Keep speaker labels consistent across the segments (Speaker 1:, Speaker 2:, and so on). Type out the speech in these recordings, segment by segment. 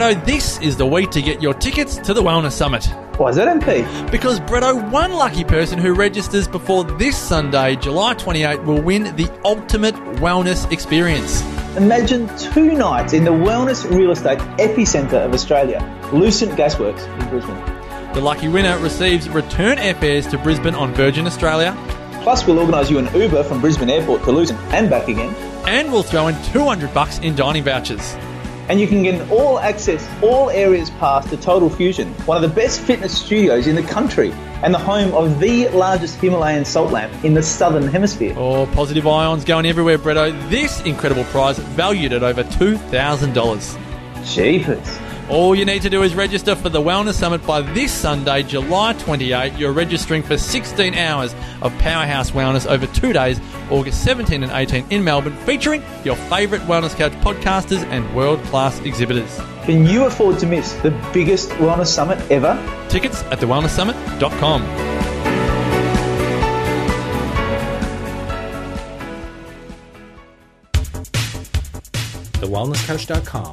Speaker 1: Bretto, this is the week to get your tickets to the Wellness Summit.
Speaker 2: Why is that, MP?
Speaker 1: Because Bretto, one lucky person who registers before this Sunday, July 28, will win the ultimate wellness experience.
Speaker 2: Imagine two nights in the wellness real estate epicenter of Australia, Lucent Gasworks in Brisbane.
Speaker 1: The lucky winner receives return airfares to Brisbane on Virgin Australia.
Speaker 2: Plus, we'll organise you an Uber from Brisbane Airport to Lucent and back again.
Speaker 1: And we'll throw in 200 bucks in dining vouchers.
Speaker 2: And you can get an all access, all areas pass to Total Fusion, one of the best fitness studios in the country and the home of the largest Himalayan salt lamp in the southern hemisphere.
Speaker 1: Oh, positive ions going everywhere, Bretto. This incredible prize valued at over $2,000.
Speaker 2: Jeepers.
Speaker 1: All you need to do is register for the Wellness Summit by this Sunday, July 28. You're registering for 16 hours of Powerhouse Wellness over two days, August 17 and 18 in Melbourne, featuring your favourite Wellness Couch podcasters and world class exhibitors.
Speaker 2: Can you afford to miss the biggest wellness summit ever?
Speaker 1: Tickets at thewellnesssummit.com.
Speaker 3: TheWellnessCouch.com,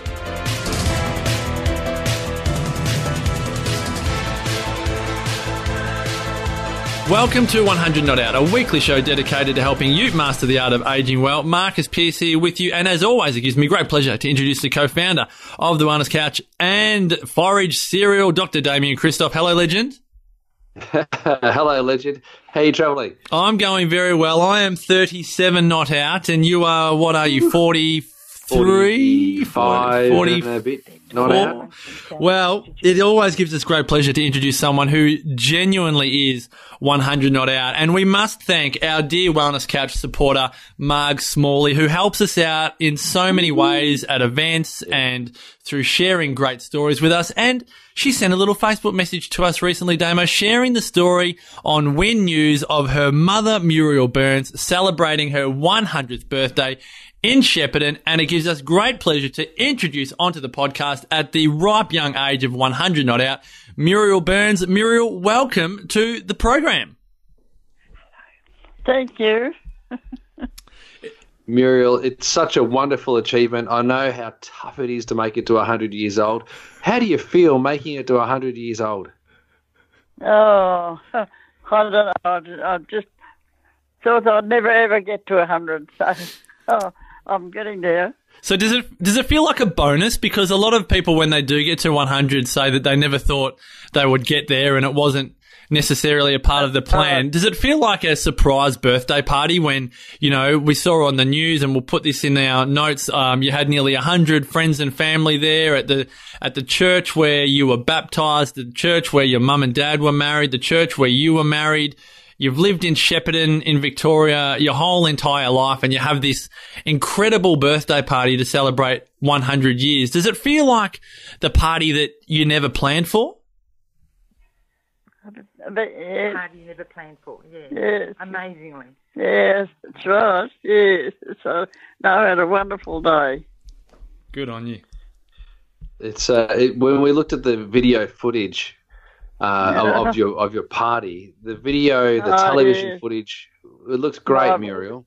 Speaker 1: Welcome to 100 Not Out, a weekly show dedicated to helping you master the art of aging well. Marcus Pierce here with you, and as always, it gives me great pleasure to introduce the co-founder of the Wellness Couch and Forage Cereal, Dr. Damian Kristof. Hello, legend.
Speaker 4: Hello, legend. How you travelling?
Speaker 1: I'm going very well. I am 37 not out, and you are, what are you, 43?
Speaker 4: 45
Speaker 1: 40
Speaker 4: and a bit. Not out.
Speaker 1: Well, it always gives us great pleasure to introduce someone who genuinely is 100 not out. And we must thank our dear Wellness Couch supporter, Marg Smalley, who helps us out in so many ways at events and through sharing great stories with us. And she sent a little Facebook message to us recently, Damo, sharing the story on Win News of her mother, Muriel Burns, celebrating her 100th birthday in Shepparton, and it gives us great pleasure to introduce onto the podcast at the ripe young age of 100 not out, Muriel Burns. Muriel, welcome to the program.
Speaker 5: Thank you.
Speaker 4: Muriel, it's such a wonderful achievement. I know how tough it is to make it to 100 years old. How do you feel making it to 100 years old?
Speaker 5: Oh, I don't know. I just- thought I'd never ever get to hundred. So, oh, I'm getting there.
Speaker 1: So does it does it feel like a bonus? Because a lot of people, when they do get to 100, say that they never thought they would get there, and it wasn't necessarily a part of the plan. Does it feel like a surprise birthday party when you know we saw on the news, and we'll put this in our notes? Um, you had nearly 100 friends and family there at the at the church where you were baptized, the church where your mum and dad were married, the church where you were married. You've lived in Shepparton in Victoria your whole entire life and you have this incredible birthday party to celebrate 100 years. Does it feel like the party that you never planned for?
Speaker 5: But, yes,
Speaker 6: party you never planned for. Yeah.
Speaker 5: yes,
Speaker 6: Amazingly.
Speaker 5: yes, that's right. Yes. So, no, I had a wonderful day.
Speaker 1: Good on you.
Speaker 4: It's uh, it, when we looked at the video footage uh, of, of your of your party, the video, the
Speaker 5: Oh,
Speaker 4: television
Speaker 5: yeah.
Speaker 4: footage, it looks great,
Speaker 5: Marvelous.
Speaker 4: Muriel.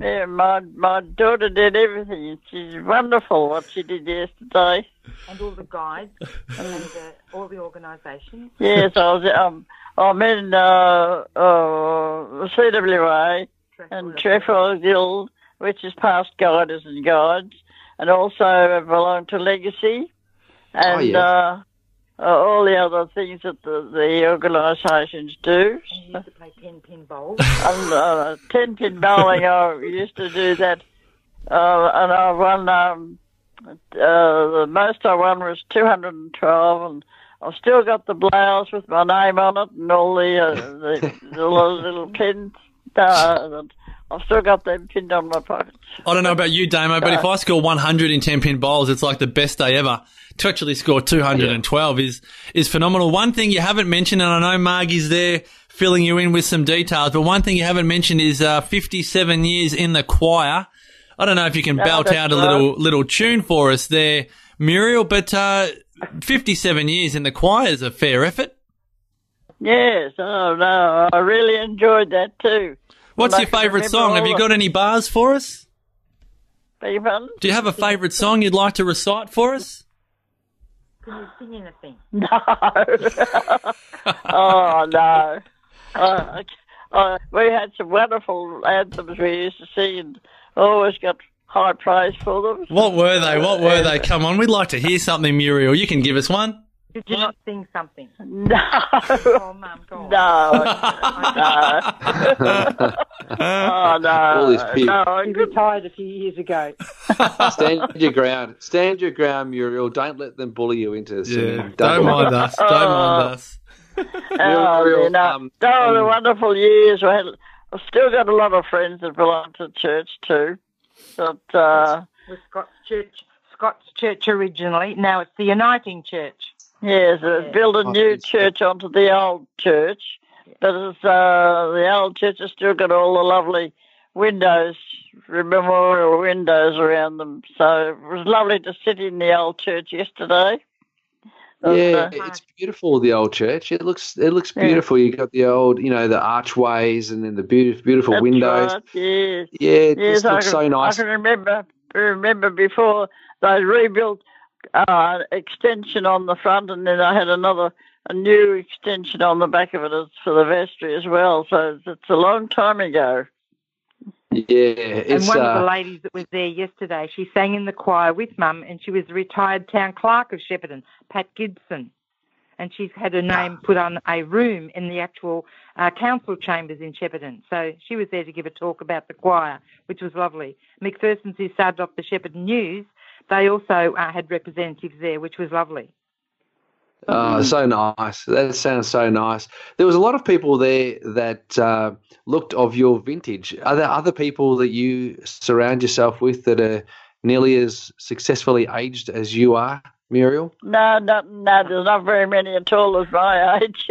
Speaker 5: Yeah, my my daughter did everything. She's wonderful what she did yesterday.
Speaker 6: And all the guides and uh, all the organisations.
Speaker 5: Yes, I was. Um, I'm in uh, uh, CWA and Trefoil Guild, which is past guiders and guides, and also I belong to Legacy, and
Speaker 4: Oh, yeah.
Speaker 5: uh, uh, all the other things that the, the organisations do.
Speaker 6: And you used to play 10 pin bowls.
Speaker 5: and uh, ten pin bowling, I used to do that, uh, and I won. Um, uh, the most I won was two hundred and twelve, and I've still got the blouse with my name on it and all the uh, the, the little, little pins. Uh, I've still got them pinned on my pockets.
Speaker 1: I don't know about you, Damo, but if I score 100 in 10 pin bowls, it's like the best day ever. To actually score 212 is, is phenomenal. One thing you haven't mentioned, and I know Margie's there filling you in with some details, but one thing you haven't mentioned is, uh, 57 years in the choir. I don't know if you can
Speaker 5: No,
Speaker 1: belt out a
Speaker 5: right.
Speaker 1: little, little tune for us there, Muriel, but, uh, 57 years in the choir is a fair effort.
Speaker 5: Yes, oh no, I really enjoyed that too.
Speaker 1: What's
Speaker 5: I
Speaker 1: your favourite song? Have you got any bars for us?
Speaker 5: Beg your pardon?
Speaker 1: Do you have a favourite song you'd like to recite for us?
Speaker 6: Can you sing anything?
Speaker 5: No. oh no. Uh, uh, we had some wonderful anthems we used to sing and always got high praise for them.
Speaker 1: What were they? What were they? Come on, we'd like to hear something, Muriel. You can give us one.
Speaker 6: Did you not sing something?
Speaker 5: No.
Speaker 6: Oh, Mum, go on.
Speaker 5: No. no. oh no.
Speaker 4: All this pig.
Speaker 5: No, I
Speaker 6: He
Speaker 5: couldn't-
Speaker 6: retired a few years ago.
Speaker 4: Stand your ground. Stand your ground, Muriel. Don't let them bully you into singing.
Speaker 1: Yeah, don't mind us. Don't mind us.
Speaker 5: Oh,
Speaker 4: Muriel,
Speaker 5: you know,
Speaker 4: um,
Speaker 5: oh, the wonderful years. We had, I've still got a lot of friends that belong to church too. But uh,
Speaker 6: Was Scott's Church, Scott's Church originally. Now it's the Uniting Church.
Speaker 5: Yes, they built a
Speaker 4: Oh,
Speaker 5: new
Speaker 4: it's-
Speaker 5: church onto the old church. But it's, uh, the old church has still got all the lovely windows, memorial windows around them. So it was lovely to sit in the old church yesterday.
Speaker 4: Yeah,
Speaker 5: uh,
Speaker 4: it's beautiful. The old church. It looks. It looks
Speaker 5: Yeah.
Speaker 4: beautiful. You got the old, you know, the archways and then the beautiful, beautiful
Speaker 5: that's
Speaker 4: windows.
Speaker 5: right, yes.
Speaker 4: Yeah, it
Speaker 5: Yes,
Speaker 4: just looks
Speaker 5: can,
Speaker 4: so nice.
Speaker 5: I can remember remember before they rebuilt uh, extension on the front, and then I had another a new extension on the back of it as for the vestry as well. So it's, it's a long time ago.
Speaker 4: Yeah,
Speaker 6: and
Speaker 4: it's.
Speaker 6: one of
Speaker 4: Uh,
Speaker 6: the ladies that was there yesterday, she sang in the choir with Mum, and she was the retired town clerk of Shepparton, Pat Gibson. And she's had her name put on a room in the actual uh, council chambers in Shepparton. So she was there to give a talk about the choir, which was lovely. McPherson's, who started off the Shepparton News, they also uh, had representatives there, which was lovely.
Speaker 4: Oh, so nice. That sounds so nice. There was a lot of people there that uh, looked of your vintage. Are there other people that you surround yourself with that are nearly as successfully aged as you are, Muriel?
Speaker 5: No, no, no. There's not very many at all as my age.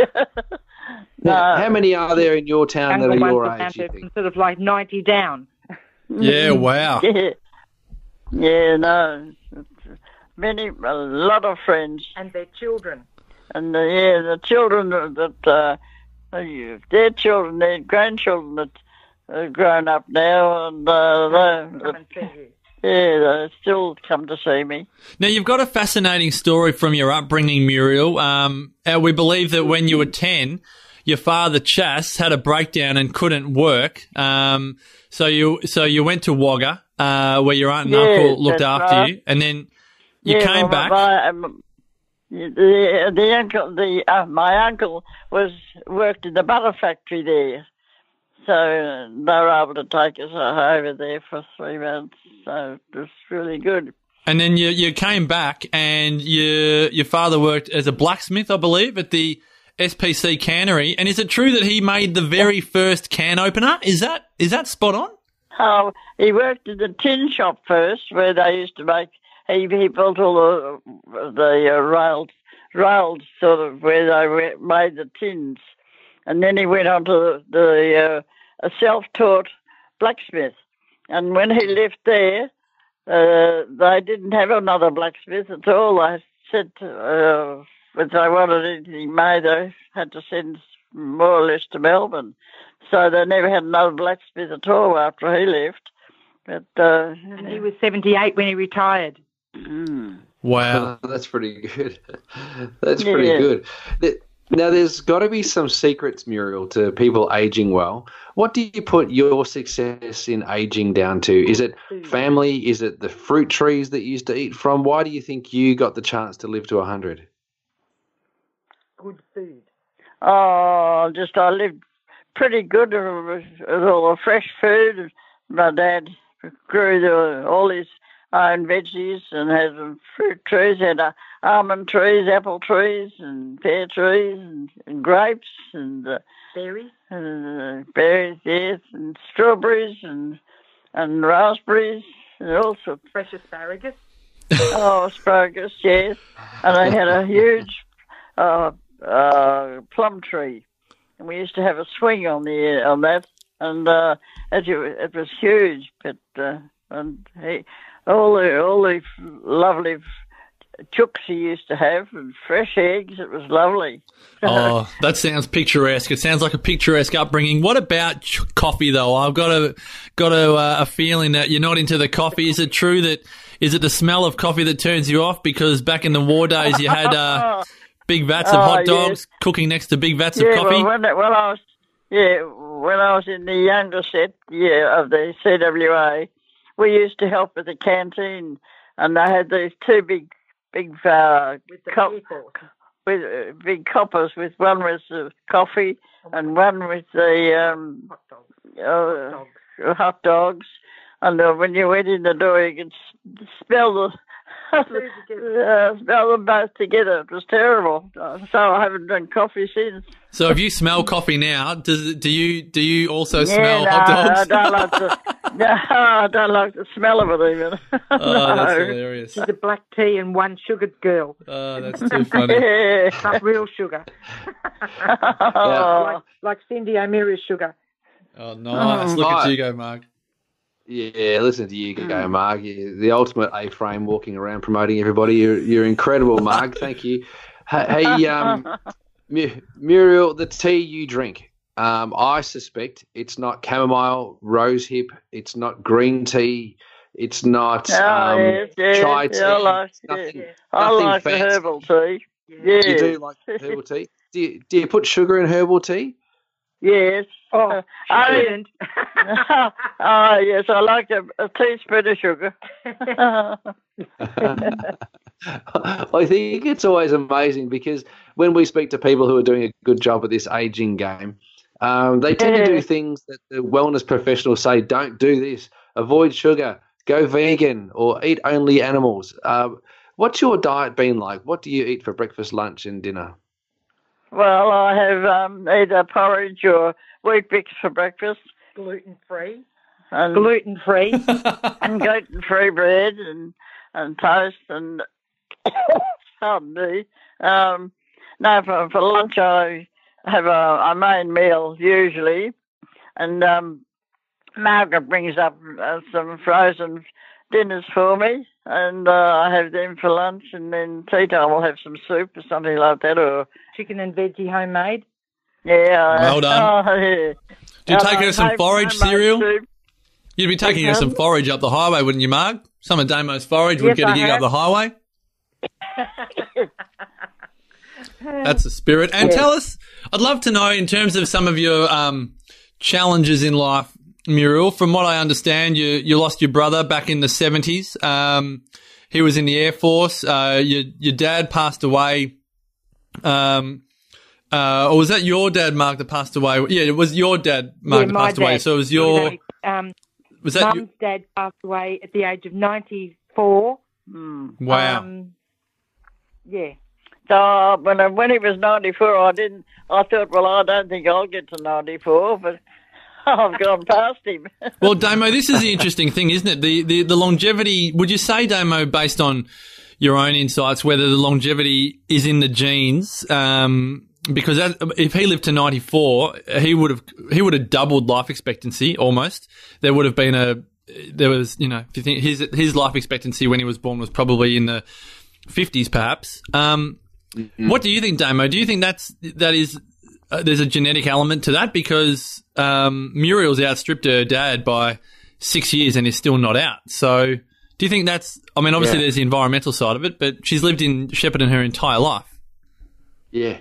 Speaker 5: no.
Speaker 4: How many are there in your town that are your age? You think?
Speaker 6: sort of like 90 down.
Speaker 1: Yeah, wow.
Speaker 5: Yeah, yeah. No, many, a lot of friends.
Speaker 6: And their children.
Speaker 5: And uh, yeah, the children that uh, their children, their grandchildren that are grown up now, and uh,
Speaker 6: Come
Speaker 5: they,
Speaker 6: and see you.
Speaker 5: yeah, they still come to see me.
Speaker 1: Now, you've got a fascinating story from your upbringing, Muriel. Um, uh, we believe that when you were 10, your father, Chas, had a breakdown and couldn't work. Um, so you so you went to Wagga, uh, where your aunt and uncle looked after
Speaker 5: right.
Speaker 1: you, and then you
Speaker 5: yeah,
Speaker 1: came
Speaker 5: well,
Speaker 1: back.
Speaker 5: My, um, the, the uncle, the uh, my uncle was worked in the butter factory there, so they were able to take us uh, over there for three months. So it was really good.
Speaker 1: And then you, you came back and you, your father worked as a blacksmith, I believe, at the SPC cannery. And is it true that he made the very first can opener? Is that is that spot on?
Speaker 5: Oh, he worked in the tin shop first, where they used to make. He he built all the the uh, railed railed sort of where they made the tins, and then he went on to the, the uh, a self-taught blacksmith. And when he left there, uh, they didn't have another blacksmith at all. I said uh, if they wanted anything made, they had to send more or less to Melbourne. So they never had another blacksmith at all after he left. But uh,
Speaker 6: And he was 78 when he retired.
Speaker 5: mm.
Speaker 1: Wow.
Speaker 4: That's pretty good. That's
Speaker 5: Yeah.
Speaker 4: pretty good. Now, there's got to be some secrets, Muriel, to people aging well. What do you put your success in aging down to? Is it family? Is it the fruit trees that you used to eat from? Why do you think you got the chance to live to 100?
Speaker 6: Good food.
Speaker 5: oh, just I lived pretty good with with all the fresh food. My dad grew the, all his own veggies and had fruit trees, had uh, almond trees, apple trees, and pear trees, and, and grapes, and uh,
Speaker 6: Berries.
Speaker 5: uh, berries, yes, and strawberries, and and raspberries, and all sorts.
Speaker 6: Fresh asparagus.
Speaker 5: Oh, asparagus, yes. And I had a huge uh, uh, plum tree, and we used to have a swing on the on that, and uh, it, it was huge. But uh, and he, all the all the lovely chooks he used to have and fresh eggs. It was lovely.
Speaker 1: Oh, that sounds picturesque. It sounds like a picturesque upbringing. What about ch- coffee, though? I've got a got a, uh, a feeling that you're not into the coffee. Is it true that is it the smell of coffee that turns you off? Because back in the war days, you had uh, big vats of
Speaker 5: Oh,
Speaker 1: hot
Speaker 5: yes.
Speaker 1: dogs cooking next to big vats
Speaker 5: yeah,
Speaker 1: of coffee.
Speaker 5: well, when, when I was yeah, when I was in the younger set yeah of the CWA, we used to help with the canteen, and they had these two big big uh, cop- with uh, big coppers with one with the coffee and one with the um, uh, hot dogs. And uh, when you went in the door, you could s- smell the uh, smell them both together. It was terrible. Uh, So I haven't done coffee since.
Speaker 1: So if you smell coffee now, does do you do you also
Speaker 5: yeah,
Speaker 1: smell
Speaker 5: no,
Speaker 1: hot
Speaker 5: I
Speaker 1: dogs?
Speaker 5: don't like the. No, I don't like the smell of it even.
Speaker 1: Oh, that's hilarious.
Speaker 6: She's a black tea and one sugared girl.
Speaker 1: Oh, that's too funny.
Speaker 5: Yeah.
Speaker 6: Not real sugar.
Speaker 5: Oh.
Speaker 6: like, like Cyndi O'Meara's sugar.
Speaker 1: Oh, nice. Look at you go, Mark.
Speaker 4: Yeah, listen to you go, Mark. You're the ultimate A-frame walking around promoting everybody. You're, you're incredible, Mark. Thank you. Hey, um, Muriel, the tea you drink, um, I suspect it's not chamomile, rosehip, it's not green tea, it's not
Speaker 5: Oh,
Speaker 4: um,
Speaker 5: yes, yes,
Speaker 4: chai tea.
Speaker 5: I like,
Speaker 4: nothing,
Speaker 5: yeah. I like the
Speaker 4: fancy.
Speaker 5: herbal tea. Yeah.
Speaker 4: You do like herbal tea? Do you, do you put sugar in herbal tea?
Speaker 5: Yes.
Speaker 6: Oh,
Speaker 5: I-
Speaker 6: didn't.
Speaker 5: oh, yes, I like a, a teaspoon of sugar.
Speaker 4: I think it's always amazing because when we speak to people who are doing a good job at this aging game, um, they tend to do things that the wellness professionals say don't do this, avoid sugar, go vegan, or eat only animals. Um, what's your diet been like? What do you eat for breakfast, lunch, and dinner?
Speaker 5: well, I have um, either porridge or Weet-Bix for breakfast
Speaker 6: Gluten free. Gluten free.
Speaker 5: and gluten-free bread and and toast and pardon me. Um, no, for for lunch I have a, a main meal usually, and um, Margaret brings up uh, some frozen dinners for me, and uh, I have them for lunch, and then tea time I'll have some soup or something like that, or
Speaker 6: Chicken and veggie homemade.
Speaker 5: Yeah.
Speaker 1: Well done.
Speaker 5: Oh.
Speaker 1: Do you take her some forage cereal? You'd be taking her some forage up the highway, wouldn't you, Mark? Some of Damo's forage would
Speaker 6: Yes,
Speaker 1: get a gig up the highway. That's the spirit. And tell us, I'd love to know in terms of some of your um, challenges in life, Muriel. From what I understand, you you lost your brother back in the seventies. Um, he was in the air force. Uh, your your dad passed away. Um, uh, or was that your dad, Mark, that passed away? Yeah, it was your dad, Mark,
Speaker 6: yeah,
Speaker 1: that
Speaker 6: my
Speaker 1: passed away. So it was your.
Speaker 6: You know, um,
Speaker 1: Was that
Speaker 6: Mum's dad passed away at the age of 94.
Speaker 5: Hmm.
Speaker 1: wow?
Speaker 6: Um, yeah.
Speaker 5: So when I, when he was ninety four, I didn't. I thought, well, I don't think I'll get to ninety four, but I've gone past him.
Speaker 1: Well, Damo, this is the interesting thing, isn't it? The, the the longevity. Would you say, Damo, based on your own insights, whether the longevity is in the genes? Um, because that, if he lived to ninety four, he would have he would have doubled life expectancy almost. There would have been a there was you know if you think his his life expectancy when he was born was probably in the fifties perhaps. Um, What do you think, Damo? Do you think that's that is uh, there's a genetic element to that because um, Muriel's outstripped her dad by six years and is still not out. So, do you think that's? I mean, obviously
Speaker 4: Yeah.
Speaker 1: there's the environmental side of it, but she's lived in Shepparton her entire life.
Speaker 4: Yeah.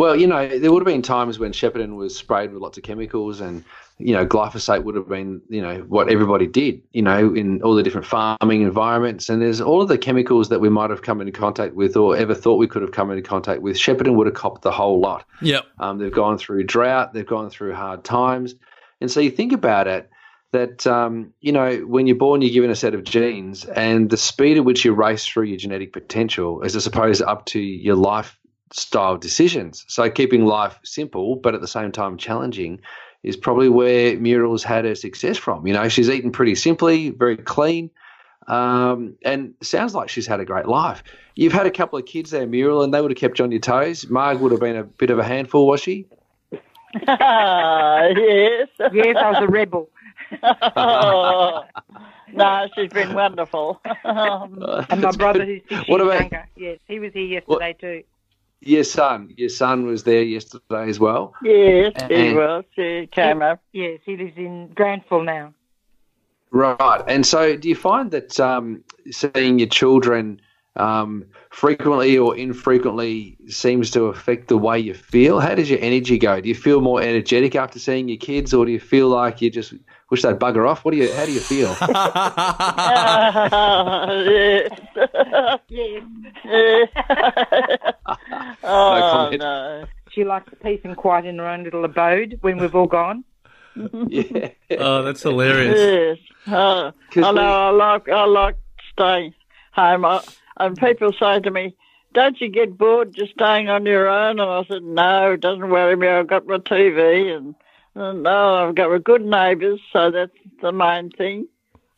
Speaker 4: Well, you know, there would have been times when Shepparton was sprayed with lots of chemicals and, you know, glyphosate would have been, you know, what everybody did, you know, in all the different farming environments. And there's all of the chemicals that we might have come into contact with or ever thought we could have come into contact with. Shepparton would have copped the whole lot.
Speaker 1: Yep.
Speaker 4: Um, they've gone through drought, they've gone through hard times. And so you think about it that, um, you know, when you're born, you're given a set of genes, and the speed at which you race through your genetic potential is, I suppose, up to your lifestyle decisions. So keeping life simple, but at the same time challenging, is probably where Muriel's had her success from. You know, she's eaten pretty simply, very clean. Um, and sounds like she's had a great life. You've had a couple of kids there, Muriel, and they would have kept you on your toes. Marg would have been a bit of a handful, was she?
Speaker 5: yes.
Speaker 6: Yes, I was a rebel.
Speaker 5: Oh. No, she's been wonderful.
Speaker 6: And my brother, who's six
Speaker 4: What
Speaker 6: years
Speaker 4: about-
Speaker 6: younger, yes, he was here yesterday too.
Speaker 4: Your son, your son was there yesterday as well.
Speaker 5: yes, he was. He came up.
Speaker 6: Yes, he lives in Granville now.
Speaker 4: Right. And so, do you find that um, seeing your children um, frequently or infrequently seems to affect the way you feel? How does your energy go? Do you feel more energetic after seeing your kids, or do you feel like you just wish they'd bugger off? What do you? How do you feel?
Speaker 5: yes.
Speaker 6: Yes.
Speaker 5: oh,
Speaker 4: comment.
Speaker 5: no.
Speaker 6: She likes peace and quiet in her own little abode when we've all gone.
Speaker 4: yeah.
Speaker 1: oh, that's hilarious.
Speaker 5: Yes.
Speaker 4: 'Cause
Speaker 5: I know.
Speaker 4: we-
Speaker 5: I like. I like staying home. I, and people say to me, "Don't you get bored just staying on your own?" And I said, "No, it doesn't worry me. I've got my TV, and, and no, I've got good neighbours, so that's the main thing."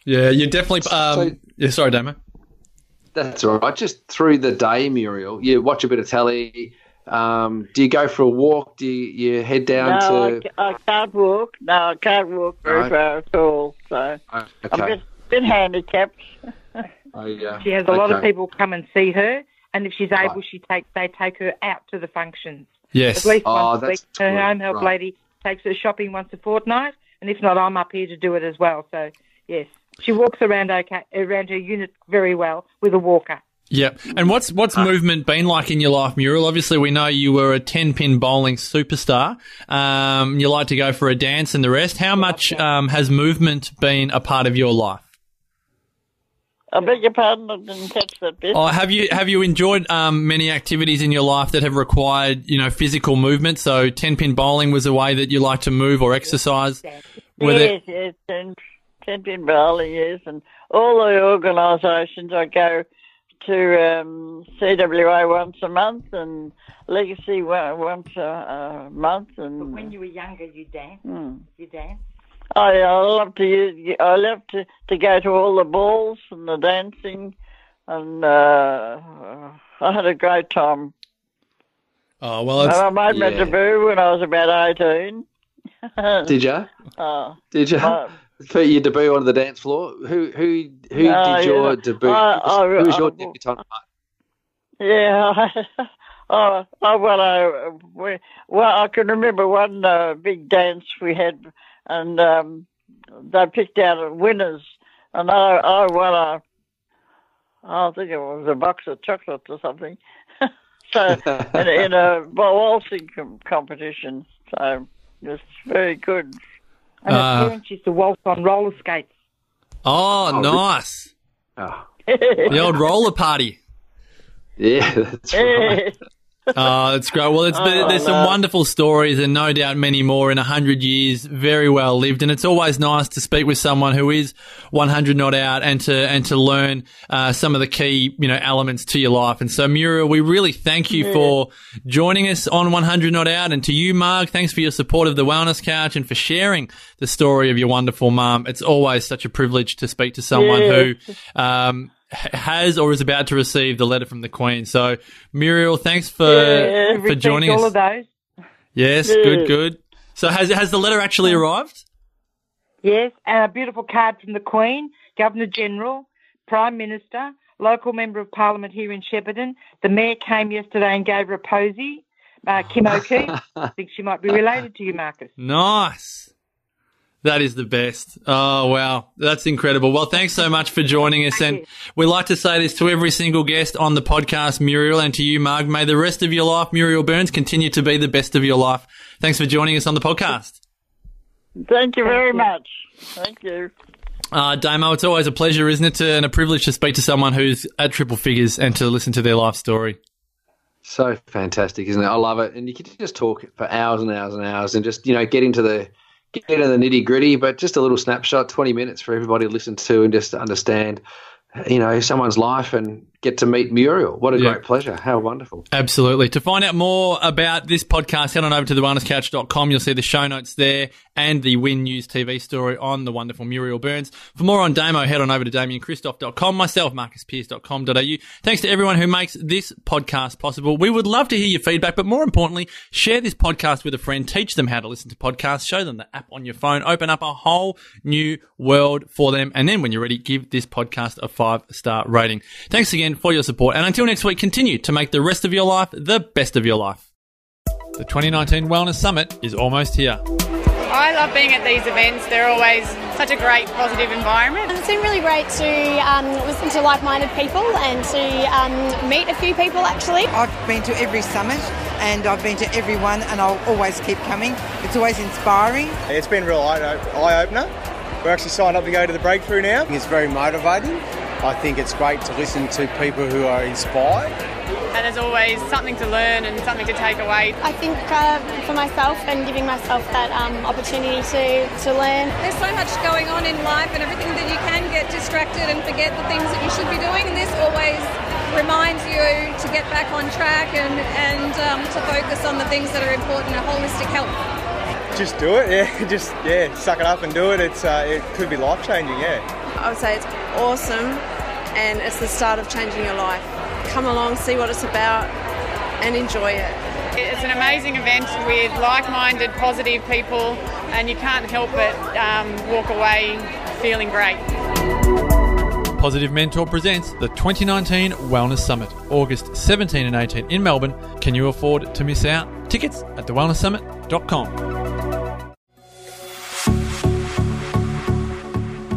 Speaker 1: Yeah, you definitely. Um,
Speaker 4: So-
Speaker 1: yeah, sorry, Damo.
Speaker 4: That's all right. Just through the day, Muriel, you watch a bit of telly. Um, do you go for a walk? Do you, you head down
Speaker 5: no,
Speaker 4: to?
Speaker 5: ca- I can't walk. No, I can't walk very
Speaker 4: Right.
Speaker 5: far at all. So I'm a bit, bit handicapped.
Speaker 4: Oh, yeah.
Speaker 6: She has a lot of people come and see her, and if she's able,
Speaker 4: Right.
Speaker 6: she take they take her out to the functions.
Speaker 1: Yes.
Speaker 6: At least
Speaker 4: Oh,
Speaker 6: once a week. Her
Speaker 4: good.
Speaker 6: home help
Speaker 4: Right.
Speaker 6: lady takes her shopping once a fortnight, and if not, I'm up here to do it as well. So yes, she walks around okay around her unit very well with a walker.
Speaker 1: Yep. And what's what's movement been like in your life, Muriel? Obviously, we know you were a ten pin bowling superstar. Um, you like to go for a dance and the rest. How much um, has movement been a part of your life?
Speaker 5: I beg your pardon, I didn't catch that bit.
Speaker 1: Oh, have you have you enjoyed um, many activities in your life that have required you know physical movement? So ten pin bowling was a way that you like to move or exercise. Were there-
Speaker 5: yes, yes, and Champion Bowling, yes, and all the organisations. I go to um, CWA once a month and Legacy once a, a month, and but
Speaker 6: When you were younger, you danced.
Speaker 5: Hmm.
Speaker 6: You danced.
Speaker 5: I, I love to use, I love to, to go to all the balls and the dancing, and uh, I had a great time.
Speaker 1: Oh well, it's,
Speaker 5: And I made my
Speaker 4: yeah.
Speaker 5: debut when I was about eighteen.
Speaker 4: Did you?
Speaker 5: Oh,
Speaker 4: Did you?
Speaker 5: uh,
Speaker 4: For your debut on the dance floor, who who who
Speaker 5: No,
Speaker 4: did your
Speaker 5: yeah.
Speaker 4: debut?
Speaker 5: I- I-
Speaker 4: who was your
Speaker 5: I-
Speaker 4: debutante?
Speaker 5: Yeah. oh, oh, well, I, we, well, I can remember one uh, big dance we had, and um, they picked out winners, and I, I won a, I think it was a box of chocolates or something. so, in, in a waltzing com- competition. So, it was very good.
Speaker 6: And
Speaker 1: Uh,
Speaker 6: her parents used to waltz on roller skates.
Speaker 1: oh,
Speaker 4: Oh,
Speaker 1: nice.
Speaker 4: Oh,
Speaker 1: The old roller party.
Speaker 4: yeah, that's right.
Speaker 1: Oh, that's great. Well, it's
Speaker 5: Oh,
Speaker 1: there's some wonderful stories and no doubt many more in a hundred years, very well lived. And it's always nice to speak with someone who is 100 not out and to, and to learn, uh, some of the key, you know, elements to your life. And so, Muriel, we really thank you for joining us on 100 not out. And to you, Mark, thanks for your support of the Wellness Couch and for sharing the story of your wonderful mum. It's always such a privilege to speak to someone who, um, has or is about to receive the letter from the Queen. So, Muriel, thanks for
Speaker 5: Yeah,
Speaker 1: for joining
Speaker 6: all
Speaker 1: us.
Speaker 6: of those.
Speaker 1: Yes,
Speaker 5: Yeah.
Speaker 1: good, good. So, has has the letter actually arrived?
Speaker 6: Yes, and a beautiful card from the Queen, Governor General, Prime Minister, local member of Parliament here in Shepparton. The Mayor came yesterday and gave her a posy. Uh, Kim O'Keeffe. I think she might be related to you, Marcus.
Speaker 1: Nice. That is the best. Oh, wow. That's incredible. Well, thanks so much for joining us. And
Speaker 6: you.
Speaker 1: we like to say this to every single guest on the podcast, Muriel, and to you, Marg. May the rest of your life, Muriel Burns, continue to be the best of your life. Thanks for joining us on the podcast.
Speaker 5: Thank you very much. Thank you.
Speaker 1: Uh, Damo, it's always a pleasure, isn't it, to, and a privilege to speak to someone who's at triple figures and to listen to their life story.
Speaker 4: So fantastic, isn't it? I love it, and you can just talk for hours and hours and hours, and just you know get into the get into the nitty gritty. But just a little snapshot, twenty minutes for everybody to listen to and just to understand, you know, someone's life and get to meet Muriel. What a
Speaker 1: Yeah.
Speaker 4: great pleasure. How wonderful.
Speaker 1: Absolutely. To find out more about this podcast, head on over to thewellnesscouch.com. You'll see the show notes there and the Win News TV story on the wonderful Muriel Burns. For more on Damo, head on over to damiankristof.com, myself, marcuspierce.com.au. Thanks to everyone who makes this podcast possible. We would love to hear your feedback, but more importantly, share this podcast with a friend. Teach them how to listen to podcasts. Show them the app on your phone. Open up a whole new world for them. And then when you're ready, give this podcast a five star rating. Thanks again for your support. And until next week, continue to make the rest of your life the best of your life. The 2019 Wellness Summit is almost here.
Speaker 7: I love being at these events. They're always such a great, positive environment.
Speaker 8: It's been really great to um, listen to like-minded people and to um, meet a few people actually.
Speaker 9: I've been to every summit and I've been to every one and I'll always keep coming. It's always inspiring.
Speaker 10: It's been a real eye eye opener. We're actually signed up to go to the breakthrough now. It's very motivating. I think it's great to listen to people who are inspired.
Speaker 7: And there's always something to learn and something to take away.
Speaker 8: I think uh, for myself and giving myself that um, opportunity to, to learn.
Speaker 11: There's so much going on in life and everything that you can get distracted and forget the things that you should be doing. And this always reminds you to get back on track and, and um, to focus on the things that are important a holistic health.
Speaker 10: Just do it, yeah. Just yeah, suck it up and do it. It's uh, it could be life changing, yeah.
Speaker 12: I would say it's awesome and it's the start of changing your life. Come along, see what it's about, and enjoy it.
Speaker 7: It's an amazing event with like minded, positive people, and you can't help but um, walk away feeling great.
Speaker 1: Positive Mentor presents the 2019 Wellness Summit, August 17 and 18 in Melbourne. Can you afford to miss out? Tickets at thewellnesssummit.com.